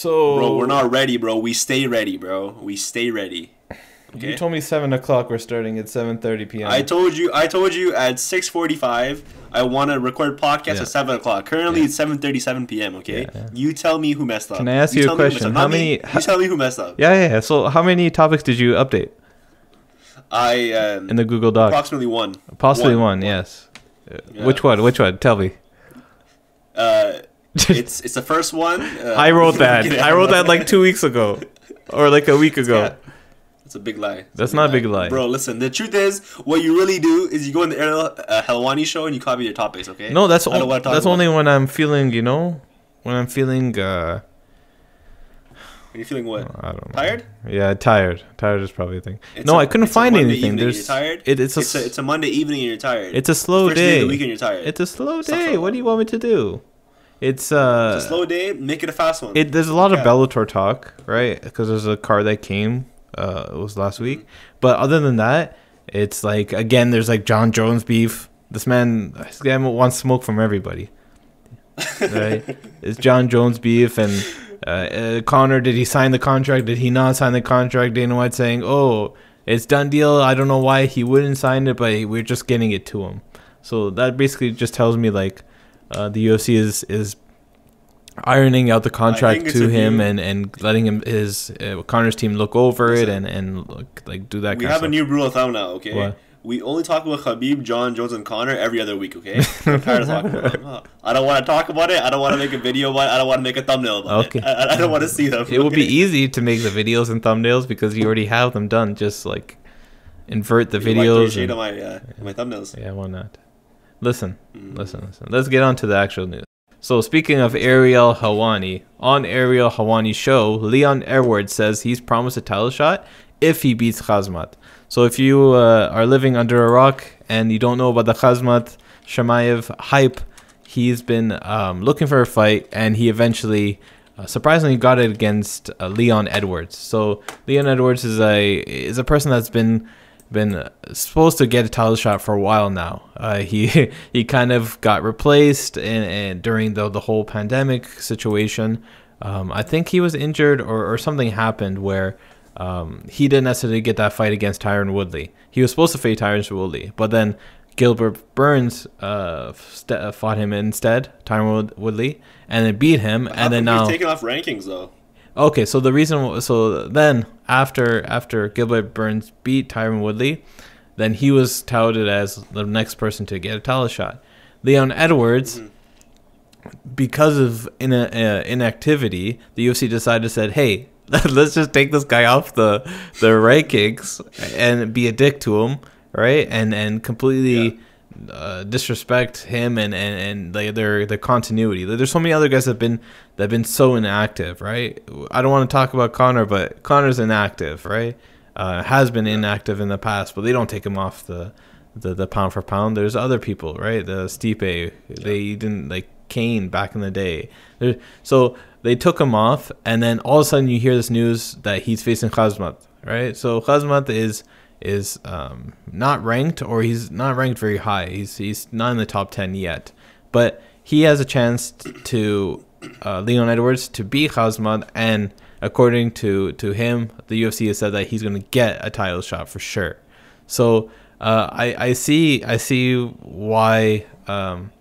So Bro, we're not ready, bro. We stay ready, bro. We stay ready. You told me seven o'clock. We're starting at seven thirty p.m. I told you. I told you at six forty-five. I want to record podcast Yeah. at seven o'clock. Currently, it's seven thirty-seven p.m. Okay. Yeah, yeah. You tell me who messed up. Can I ask you a tell me who question? How Not me. many- You tell me who messed up. yeah, yeah, yeah. So how many topics did you update I um, in the Google Doc? approximately one. Possibly one, one. one. Yes. Yeah. Which one? Which one? Tell me. Uh, it's it's the first one. Uh, I wrote that. I wrote that like two weeks ago, or like a week ago. Yeah. It's a big lie. That's not a big lie. bro. Listen, the truth is, what you really do is you go on the Ariel uh, Helwani show and you copy your topics. Okay. No, that's o- that's about only when I'm feeling, you know, when I'm feeling. uh When you're feeling what? I don't know. Tired? Yeah, tired. Tired is probably a thing. It's no, I couldn't find anything. There's You're tired. It, it's a it's a it's a Monday evening and you're tired. it's a slow day day. the week and you're tired. It's a slow day. What do you want me to do? It's uh. It's a slow day. Make it a fast one. It there's a lot of Yeah. Bellator talk, right? Because there's a card that came. Uh, it was last week. But other than that, it's like again, there's like Jon Jones beef. This man, this guy wants smoke from everybody. Right? it's Jon Jones beef and uh, uh, Conor. Did he sign the contract? Did he not sign the contract? Dana White saying, "Oh, it's done deal." I don't know why he wouldn't sign it, but we're just getting it to him. So that basically just tells me like uh, the UFC is is ironing out the contract to him new- and, and letting him his uh, Conor's team look over it and and look, like do that. we have a new rule of thumb now. Okay. What? We only talk about Khabib, Jon Jones, and Conor every other week. Okay. I'm tired of talking about them. I don't want to talk about it. I don't want to make a video about it. I don't want to make a thumbnail about Okay. it. I, I don't want to see them. It will be easy to make the videos and thumbnails because you already have them done. Just like invert the You videos. shade and- my uh, my thumbnails. yeah, why not? Listen, listen, listen. Let's get on to the actual news. So speaking of Ariel Helwani, on Ariel Helwani's show, Leon Edwards says he's promised a title shot if he beats Khazmat. So if you uh, are living under a rock and you don't know about the Khazmat Chimaev hype, he's been um, looking for a fight and he eventually uh, surprisingly got it against uh, Leon Edwards. So Leon Edwards is a is a person that's been been supposed to get a title shot for a while now. Uh, he he kind of got replaced and, in, during the the whole pandemic situation. Um, I think he was injured or, or something happened where um, he didn't necessarily get that fight against Tyron Woodley. He was supposed to fight Tyron Woodley, but then Gilbert Burns uh, st- fought him instead, Tyron Woodley, and then beat him. And then now, taking off rankings though. Okay, so the reason, so then after after Gilbert Burns beat Tyron Woodley, then he was touted as the next person to get a title shot. Leon Edwards, because of in, uh, inactivity, the UFC decided to said, "Hey, let's just take this guy off the the rankings and be a dick to him, right? And and completely." Uh, disrespect him and and and like their their continuity. Like, There's so many other guys that have been that have been so inactive, right? I don't want to talk about Conor, but Conor's inactive, right? Uh, has been inactive in the past, but they don't take him off the the, the pound for pound. There's other people, right? The Stipe, they didn't like Cain back in the day. There, so they took him off, and then all of a sudden you hear this news that he's facing Khazmat, right? So Khazmat is is um, not ranked, or he's not ranked very high. He's he's not in the top ten yet, but he has a chance to uh, Leon Edwards to beat Khazmat, and according to to him, the UFC has said that he's going to get a title shot for sure. So uh, I I see I see why um,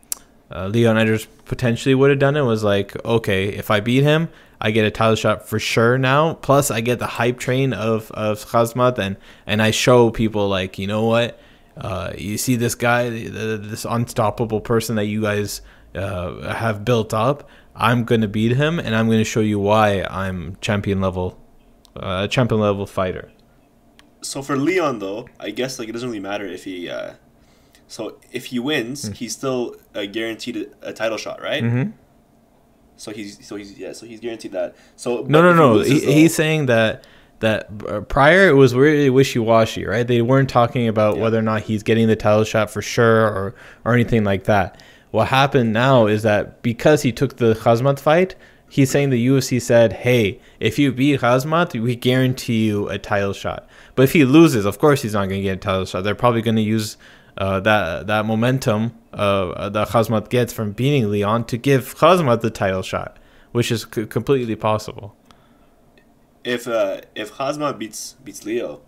uh, Leon Edwards potentially would have done it. Was like okay, if I beat him, I get a title shot for sure now. Plus, I get the hype train of of Khazmat, and and I show people like you know what. Uh, you see this guy, th- th- this unstoppable person that you guys uh, have built up. I'm gonna beat him, and I'm gonna show you why I'm champion level, uh, champion level fighter. So for Leon though, I guess like it doesn't really matter if he. Uh, so if he wins, he's still uh, guaranteed a, a title shot, right? Mm-hmm. So he's so he's yeah so he's guaranteed that. So No, no, no. He, though- he's saying that that uh, prior it was really wishy washy, right? They weren't talking about Yeah. whether or not he's getting the title shot for sure or or anything like that. What happened now is that because he took the Khazmat fight, he's saying the UFC said, "Hey, if you beat Khazmat, we guarantee you a title shot." But if he loses, of course he's not going to get a title shot. They're probably going to use uh, that that momentum uh, that Khazmat gets from beating Leon to give Khazmat the title shot. which is c- completely possible. If uh, if Hazma beats beats Leo,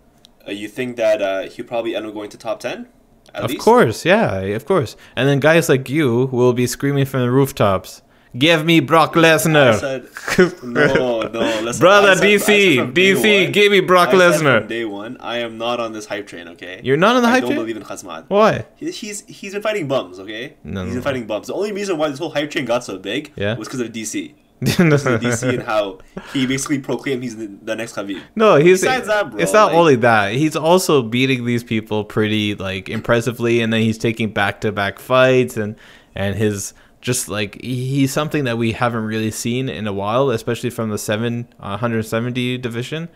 uh, you think that uh, he'll probably end up going to top ten? Of least? course, yeah, of course. And then guys like you will be screaming from the rooftops, "Give me Brock I Lesnar!" said no, no. Listen, Brother, said- DC, DC, one- give me Brock I Lesnar. Day one, I am not on this hype train. Okay. You're not on the I hype don't train? believe in Hazmat. Why? He- He's he's been fighting bums, okay? No, he's no, been fighting bums. The only reason why this whole hype train got so big Yeah. was because of DC. Because of DC and how he basically proclaimed he's the, the next Khabib. No, he's Besides that, bro, it's not like- only that. He's also beating these people pretty like impressively, and then he's taking back to back fights, and and his just like he's something that we haven't really seen in a while, especially from the seven uh, 170 division.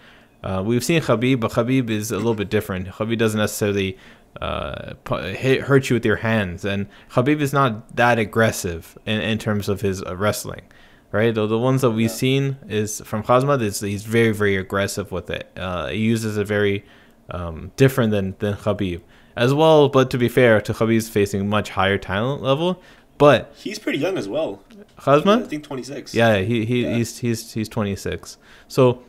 Uh, we've seen Khabib, but Khabib is a little bit different. Khabib doesn't necessarily uh, hit, hurt you with your hands, and Khabib is not that aggressive in, in terms of his uh, wrestling right? The, the ones that we've Yeah. seen is from Khazmad is he's very very aggressive with it. Uh, he uses it very um, different than than Khabib as well. But to be fair, to Khabib's facing much higher talent level. But He's pretty young as well. I think 26. yeah, he, he Yeah. he's he's he's 26. So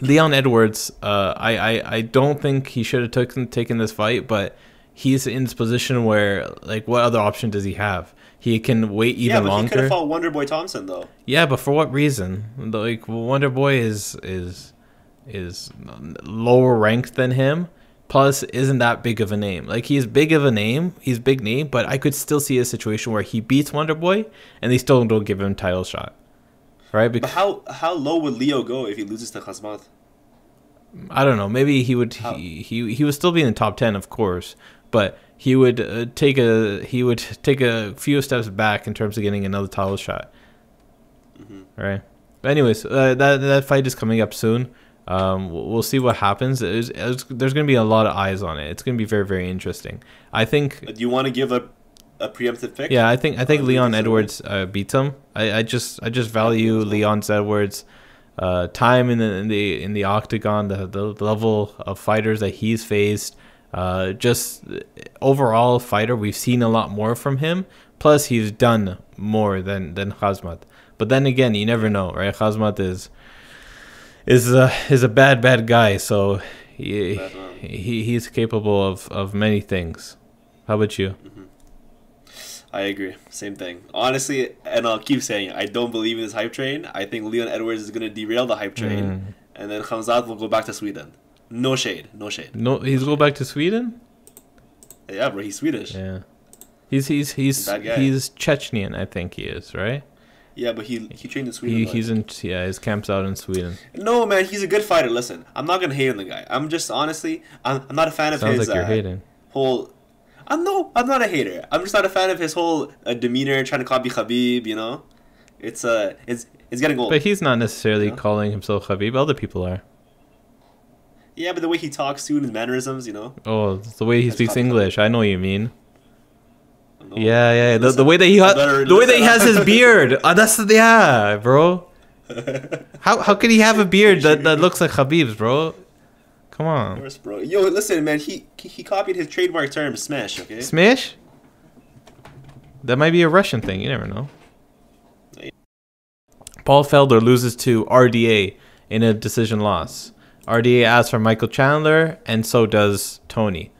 Leon Edwards, uh, I, I I don't think he should have taken taken this fight, but he's in this position where like what other option does he have? He can wait even yeah, but he could have fought Wonder Boy Thompson though. Yeah, but for what reason? Like Wonder Boy is is is lower ranked than him. Plus, isn't that big of a name? Like he's big of a name, he's big name, but I could still see a situation where he beats Wonder Boy and they still don't give him title shot, right? But how how low would Leo go if he loses to Khasmat? I don't know. Maybe he would How- he, he he would still be in the top ten, of course, but he would uh, take a he would take a few steps back in terms of getting another title shot. Mm-hmm. Right. But anyways, uh, that that fight is coming up soon. Um, we'll see what happens. There's going to be a lot of eyes on it. It's going to be very very interesting. I think. Do you want to give a a preemptive pick? Yeah, I think I think Leon Edwards uh, beats him. I, I just I just value Leon Edwards' uh, time in the in the in the octagon, the, the level of fighters that he's faced. Uh, just overall fighter, we've seen a lot more from him. Plus, he's done more than than Khazmat. But then again, you never know, right? Khazmat is is a is a bad bad guy, so he, he he's capable of of many things. How about you? I agree. Same thing. Honestly, and I'll keep saying it, I don't believe in this hype train. I think Leon Edwards is going to derail the hype train, Mm. and then Khamzat will go back to Sweden. No shade. No shade. No, he's go back to Sweden. Yeah, bro, he's Swedish. Yeah, Yeah, he's he's he's he's Chechenian, I think he is, right? But he he trained in Sweden. He he's in yeah, his camp's out in Sweden. No, man, he's a good fighter. Listen, I'm not gonna hate on the guy. I'm just honestly, I'm, I'm not a fan of Sounds his like you're uh, hating. whole. I'm no, I'm not a hater. I'm just not a fan of his whole uh, demeanor, trying to copy Khabib. You know, it's uh, it's it's getting old. But he's not necessarily Yeah. calling himself Khabib. Other people are. yeah, but the way he talks too and his mannerisms, you know. Oh, the way he That's speaks Khabib. English. I know what you mean. No. Yeah, yeah. The, the way that he ha- the way that he has his beard. Uh, that's yeah, bro. How how could he have a beard that, that looks like Habib's, bro? Come on. course, bro. Yo, listen, man. He he copied his trademark term, smash. Okay. Smash? That might be a Russian thing. You never know. Paul Felder loses to RDA in a decision loss. RDA asks for Michael Chandler, and so does Tony.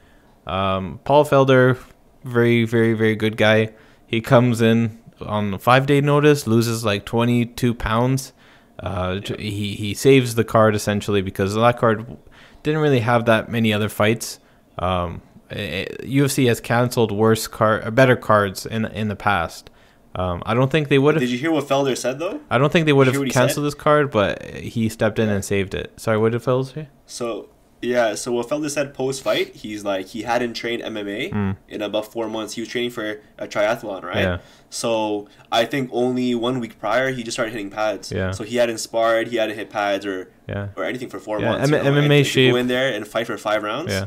Um, Paul Felder, very, very, very good guy. He comes in on a five day notice, loses like 22 pounds. Uh, t- he, he saves the card essentially because that card didn't really have that many other fights. Um, eh, UFC has canceled worse card, uh, better cards in in the past. Um, I don't think they would have. Did you hear what Felder said though? I don't think they would have canceled this card, but he stepped in and saved it. Sorry, what did Felder say? So yeah, so what Felder said post fight, he's like he hadn't trained MMA Mm. in about four months. He was training for a triathlon, right? Yeah. So I think only one week prior he just started hitting pads. Yeah. So he hadn't sparred, he hadn't hit pads or Yeah, or anything for four Yeah, months. M- you know, MMA shape- Go in there and fight for five rounds. yeah.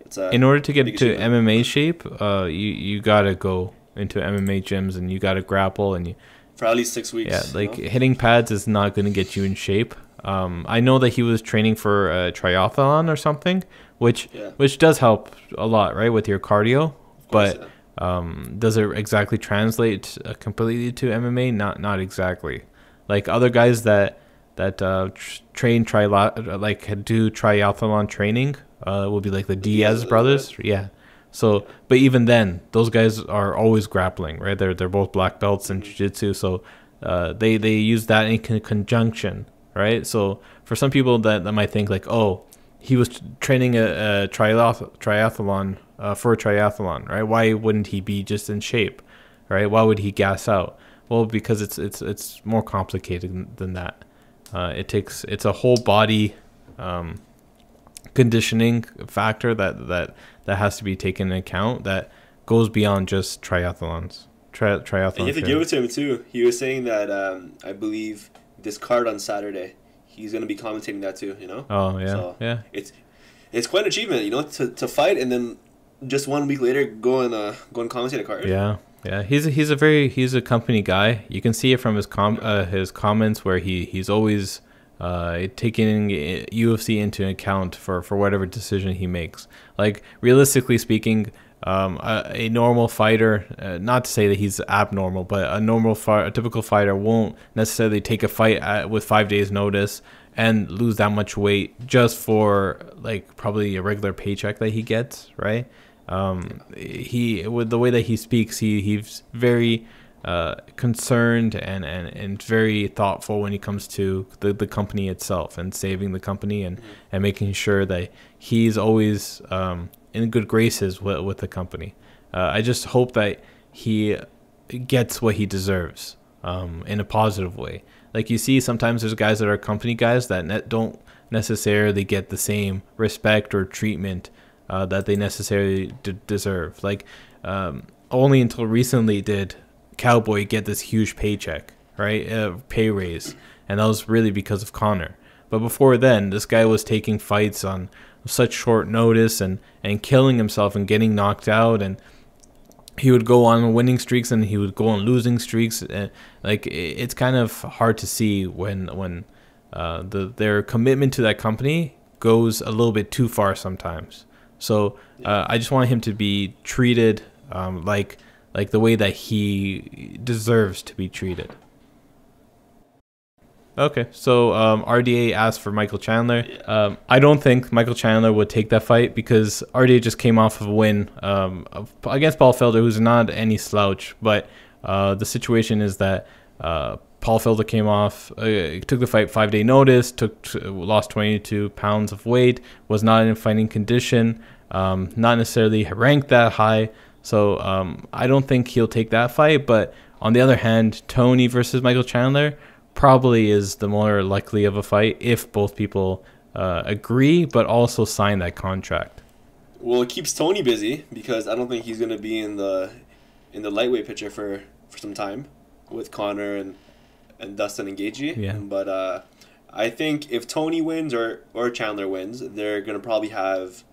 It's a, In order to get to. MMA shape, uh, you you gotta go into MMA gyms and you gotta grapple and you for at least six weeks. Yeah, you like know? hitting pads is not going to get you in shape. Um, I know that he was training for a triathlon or something, which Yeah. which does help a lot, right, with your cardio. Course, But um, does it exactly translate uh, completely to MMA? Not not exactly. Like other guys that that uh, tr- train tri like do triathlon training uh, will be like the Diaz Diaz, brothers. Yeah. So, but even then, those guys are always grappling, right? They're they're both black belts in jiu-jitsu, so uh, they they use that in con- conjunction, right? So for some people that, that might think like, oh, he was training a, a triath- triathlon uh, for a triathlon, right? Why wouldn't he be just in shape, right? Why would he gas out? Well, because it's it's it's more complicated than, that. Uh, it takes it's a whole body um, conditioning factor that that that has to be taken into account that goes beyond just triathlons. Tri- triathlon. And you have to give it to him too. He was saying that um, I believe this card on Saturday, he's gonna be commentating that too. You know, Oh yeah, So- yeah. it's it's quite an achievement. You know, to, to fight and then just one week later go and uh, go and commentate a card. Yeah, yeah. He's a, he's a very he's a company guy. You can see it from his com uh, his comments where he he's always uh, taking UFC into account for for whatever decision he makes. Like realistically speaking. Um, a, a normal fighter, uh, not to say that he's abnormal, but a normal a typical fighter won't necessarily take a fight at, with five days notice and lose that much weight just for like probably a regular paycheck that he gets, right? Um, he with the way that he speaks, he he's very uh, concerned and, and, and very thoughtful when it comes to the, the company itself and saving the company and, and making sure that he's always um, in good graces with, with the company. Uh, I just hope that he gets what he deserves um, in a positive way. Like you see, sometimes there's guys that are company guys that don't necessarily get the same respect or treatment uh, that they necessarily deserve. Like um, only until recently did Cowboy get this huge paycheck, right? Uh, pay raise, and that was really because of Conor. But before then, this guy was taking fights on such short notice and and killing himself and getting knocked out. And he would go on winning streaks and he would go on losing streaks. And like it's kind of hard to see when when uh, the their commitment to that company goes a little bit too far sometimes. So uh, I just want him to be treated um, like like the way that he deserves to be treated. Okay, so um, RDA asked for Michael Chandler. Um, I don't think Michael Chandler would take that fight because RDA just came off of a win um, against Paul Felder, who's not any slouch. But uh, the situation is that uh, Paul Felder came off, uh, took the fight five day notice, took lost 22 pounds of weight, was not in fighting condition, um, not necessarily ranked that high. So um, I don't think he'll take that fight. But on the other hand, Tony versus Michael Chandler probably is the more likely of a fight if both people uh, agree, but also sign that contract. Well, it keeps Tony busy because I don't think he's gonna be in the in the lightweight picture for for some time with Conor and and Dustin and Gaethje. Yeah. But uh, I think if Tony wins or or Chandler wins, they're gonna probably have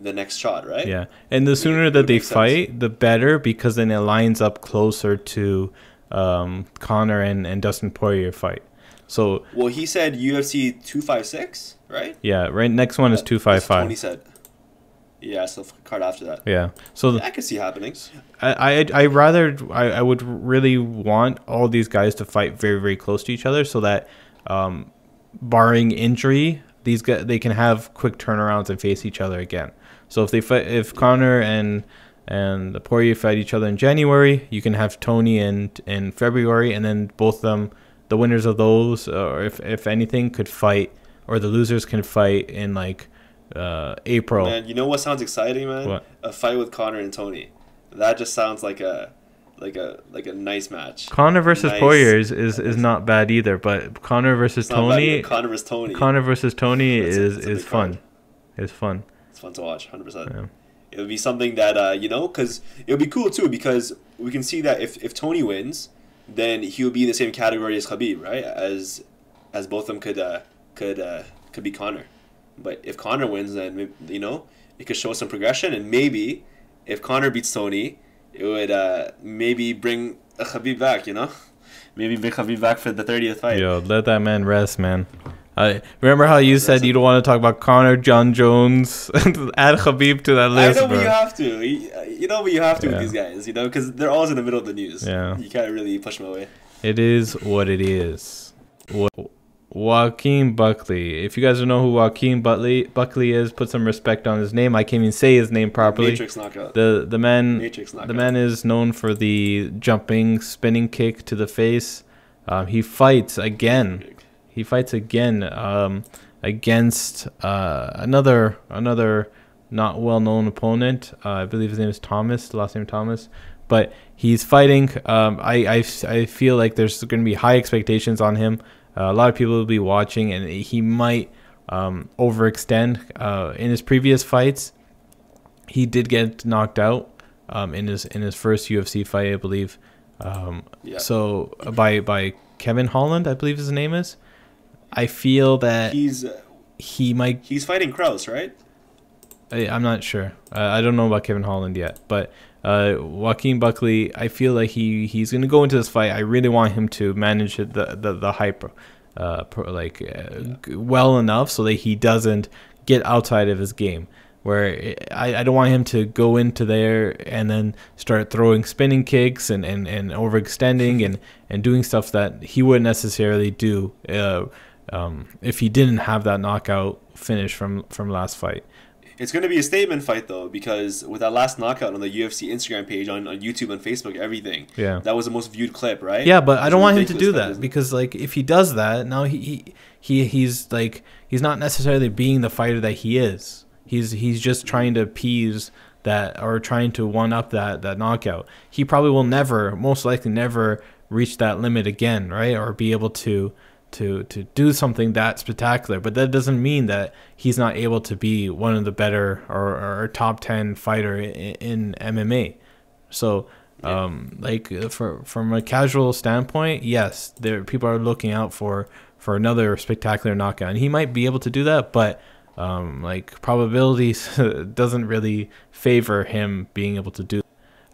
the next shot, right? Yeah, and the sooner that they make sense. fight, the better because then it lines up closer to um, Conor and, and Dustin Poirier fight. So Well, he said UFC two five six, right? yeah, right. Next one is That- two five Tony said. Yeah, so the card after that. Yeah. So Yeah, I could see happening. I, I I rather I, I would really want all these guys to fight very very close to each other so that um, barring injury these guys they can have quick turnarounds and face each other again. So if they fight if Conor and and the Poirier fight each other in January, you can have Tony in in February, and then both of them the winners of those or if if anything could fight or the losers can fight in like uh, April. Man, you know what sounds exciting, man? What? A fight with Conor and Tony. That just sounds like a like a like a nice match. Conor versus Nice. Poirier is, is, is not bad either, but Conor versus It's not bad Tony. Conor versus Tony. Conor versus Tony That's is a is fun. card. It's fun. It's fun to watch, hundred percent. Yeah. It would be something that uh, you know, because it would be cool too, because we can see that if, if Tony wins, then he will be in the same category as Khabib, right? As as both of them could uh, could uh, could be Conor. But if Conor wins, then you know it could show some progression, and maybe if Conor beats Tony, it would uh, maybe bring Khabib back. You know, maybe bring Khabib back for the thirtieth fight. Yo, let that man rest, man. I remember how you said you don't want to talk about Conor, Jon Jones, add Khabib to that list. I know, but you have to. You you know, but you have to Yeah. with these guys. You know, because they're always in the middle of the news. Yeah. you can't really push them away. It is what it is. Joaquin Buckley. If you guys don't know who Joaquin Buckley Buckley is, put some respect on his name. I can't even say his name properly. Matrix knockout. The the man Matrix knockout. the man is known for the jumping spinning kick to the face. Um, he fights again. He fights again um, against uh, another another not well known opponent. Uh, I believe his name is Thomas. The last name Thomas. But he's fighting. Um, I, I I feel like there's going to be high expectations on him. Uh, a lot of people will be watching, and he might um, overextend. Uh, in his previous fights, he did get knocked out um, in his in his first UFC fight, I believe. Um, Yeah. So uh, by by Kevin Holland, I believe his name is. I feel that He's uh, he might. he's fighting Kraus, right? I, I'm not sure. Uh, I don't know about Kevin Holland yet, but uh, Joaquin Buckley, I feel like he he's gonna go into this fight. I really want him to manage the the the hype, uh, pro, like uh, g- well enough so that he doesn't get outside of his game. Where I, I don't want him to go into there and then start throwing spinning kicks and, and, and overextending and, and doing stuff that he wouldn't necessarily do uh, um, if he didn't have that knockout finish from, from last fight. It's going to be a statement fight though, because with that last knockout on the UFC Instagram page, on, on YouTube and Facebook, everything. Yeah. That was the most viewed clip, right? Yeah, but I don't want him to do that because like if he does that, now he, he he he's like he's not necessarily being the fighter that he is. He's he's just trying to appease that or trying to one up that that knockout. He probably will never, most likely never reach that limit again, right? Or be able to to to do something that spectacular. But that doesn't mean that he's not able to be one of the better or, or top 10 fighter in, in MMA. So, um, like uh, for from a casual standpoint, yes, there people are looking out for for another spectacular knockout, and he might be able to do that. But um, like probabilities doesn't really favor him being able to do.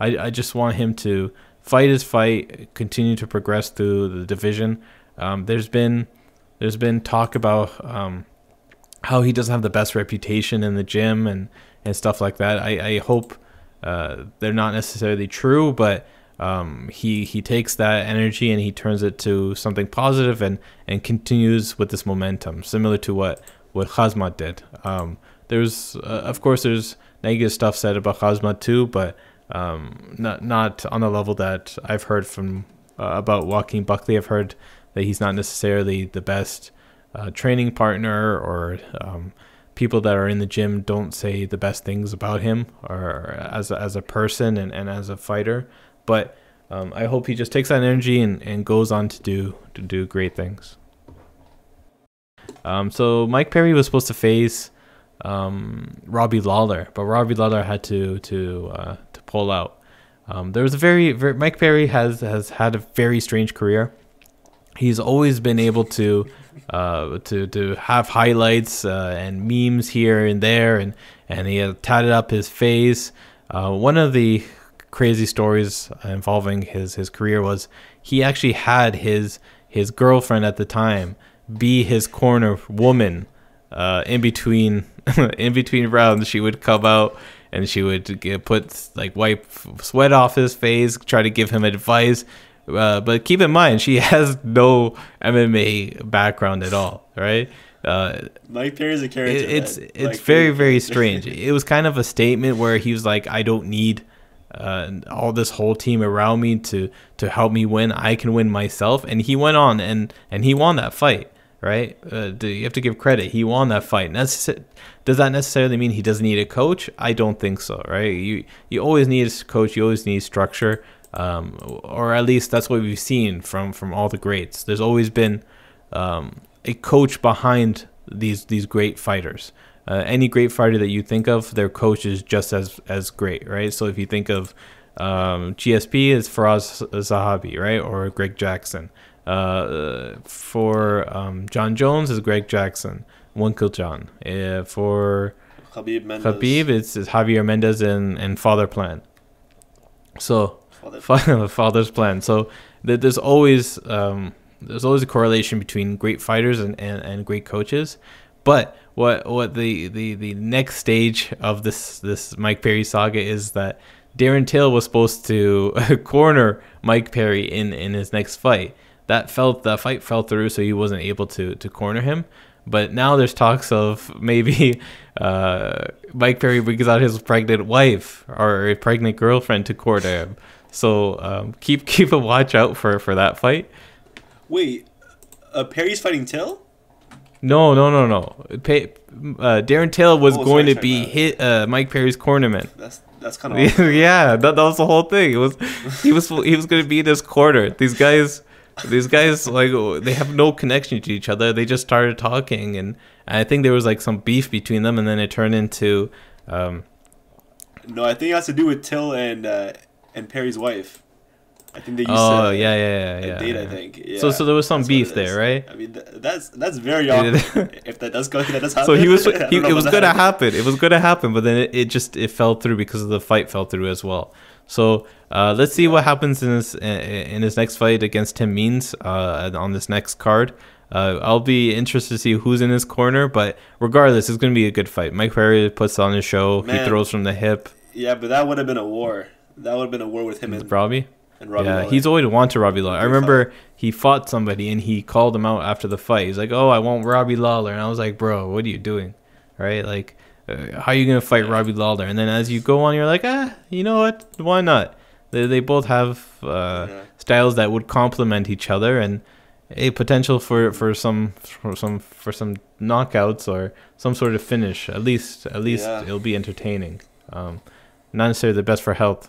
I I just want him to fight his fight, continue to progress through the division. Um, there's been there's been talk about um, how he doesn't have the best reputation in the gym and, and stuff like that. I, I hope uh, they're not necessarily true, but um, he he takes that energy and he turns it to something positive and, and continues with this momentum, similar to what what Khazmat did. Um, there's uh, of course there's negative stuff said about Khazmat too, but um, not not on the level that I've heard from uh, about Joaquin Buckley. I've heard that he's not necessarily the best uh, training partner or um, people that are in the gym don't say the best things about him or as a, as a person and, and as a fighter. But um, I hope he just takes that energy and, and goes on to do to do great things. Um, so Mike Perry was supposed to face um, Robbie Lawler, but Robbie Lawler had to to uh, to pull out. Um, there was a very, very Mike Perry has has had a very strange career. He's always been able to uh, to to have highlights uh, and memes here and there, and and he had tatted up his face. Uh, one of the crazy stories involving his his career was he actually had his his girlfriend at the time be his corner woman uh, in between in between rounds. She would come out and she would get, put like wipe sweat off his face, try to give him advice. Uh, but keep in mind, she has no MMA background at all, right? Uh, Mike Perry's a character. it, it's man. it's Mike very very strange. it was kind of a statement where he was like, "I don't need uh, all this whole team around me to to help me win. I can win myself." And he went on and and he won that fight, right? Uh, do- you have to give credit. He won that fight. Necess- does that necessarily mean he doesn't need a coach? I don't think so, right? You you always need a coach. You always need structure. Um, or at least that's what we've seen from from all the greats. There's always been um, a coach behind these these great fighters. Uh, any great fighter that you think of, their coach is just as as great, right? So if you think of um, GSP, is Firas Zahabi, right, or Greg Jackson. Uh, for um, Jon Jones is Greg Jackson, Winkeljohn. Uh, for Khabib Mendez. Khabib, it's, it's Javier Mendez and, and Father Plan. So Father- Fa- father's plan. So there's always um, there's always a correlation between great fighters and, and, and great coaches. But what what the, the, the next stage of this this Mike Perry saga is that Darren Till was supposed to corner Mike Perry in, in his next fight. that felt that fight fell through, so he wasn't able to to corner him. But now there's talks of maybe uh, Mike Perry brings out his pregnant wife or a pregnant girlfriend to corner him. So um, keep keep a watch out for for that fight. Wait, uh, Perry's fighting Till? No, no, no, no. Pay, uh, Darren Till was Oh, going sorry, to be hit uh, Mike Perry's cornerman. That's that's kind of yeah, that, that was the whole thing. It was he was he was going to be this corner. These guys, these guys like they have no connection to each other. They just started talking, and I think there was like some beef between them, and then it turned into. Um, no. I think it has to do with Till and uh, and Perry's wife. I think they used oh to yeah, yeah, yeah, yeah. date. yeah. I think. Yeah, So so there was some beef there, right? I mean, th- that's that's very awkward. if that does go, that does happen. So he was he, it was gonna happen. It was gonna happen, but then it, it just it fell through because of the fight fell through as well. So uh, let's see what happens in his in his next fight against Tim Means uh, on this next card. Uh, I'll be interested to see who's in his corner, but regardless, it's gonna be a good fight. Mike Perry puts on his show. He throws from the hip. Yeah, but that would have been a war. That would have been a war with him and, Robbie. and Robbie. yeah, Lawler. he's always wanted Robbie Lawler. I remember he fought somebody and he called him out after the fight. He's like, "Oh, I want Robbie Lawler," and I was like, "Bro, what are you doing? Right? Like, uh, how are you gonna fight Robbie Lawler?" And then as you go on, you're like, "Ah, you know what? Why not?" They they both have uh, Yeah. styles that would complement each other and a potential for for some for some for some knockouts or some sort of finish. At least at least Yeah. it'll be entertaining. Um, not necessarily the best for health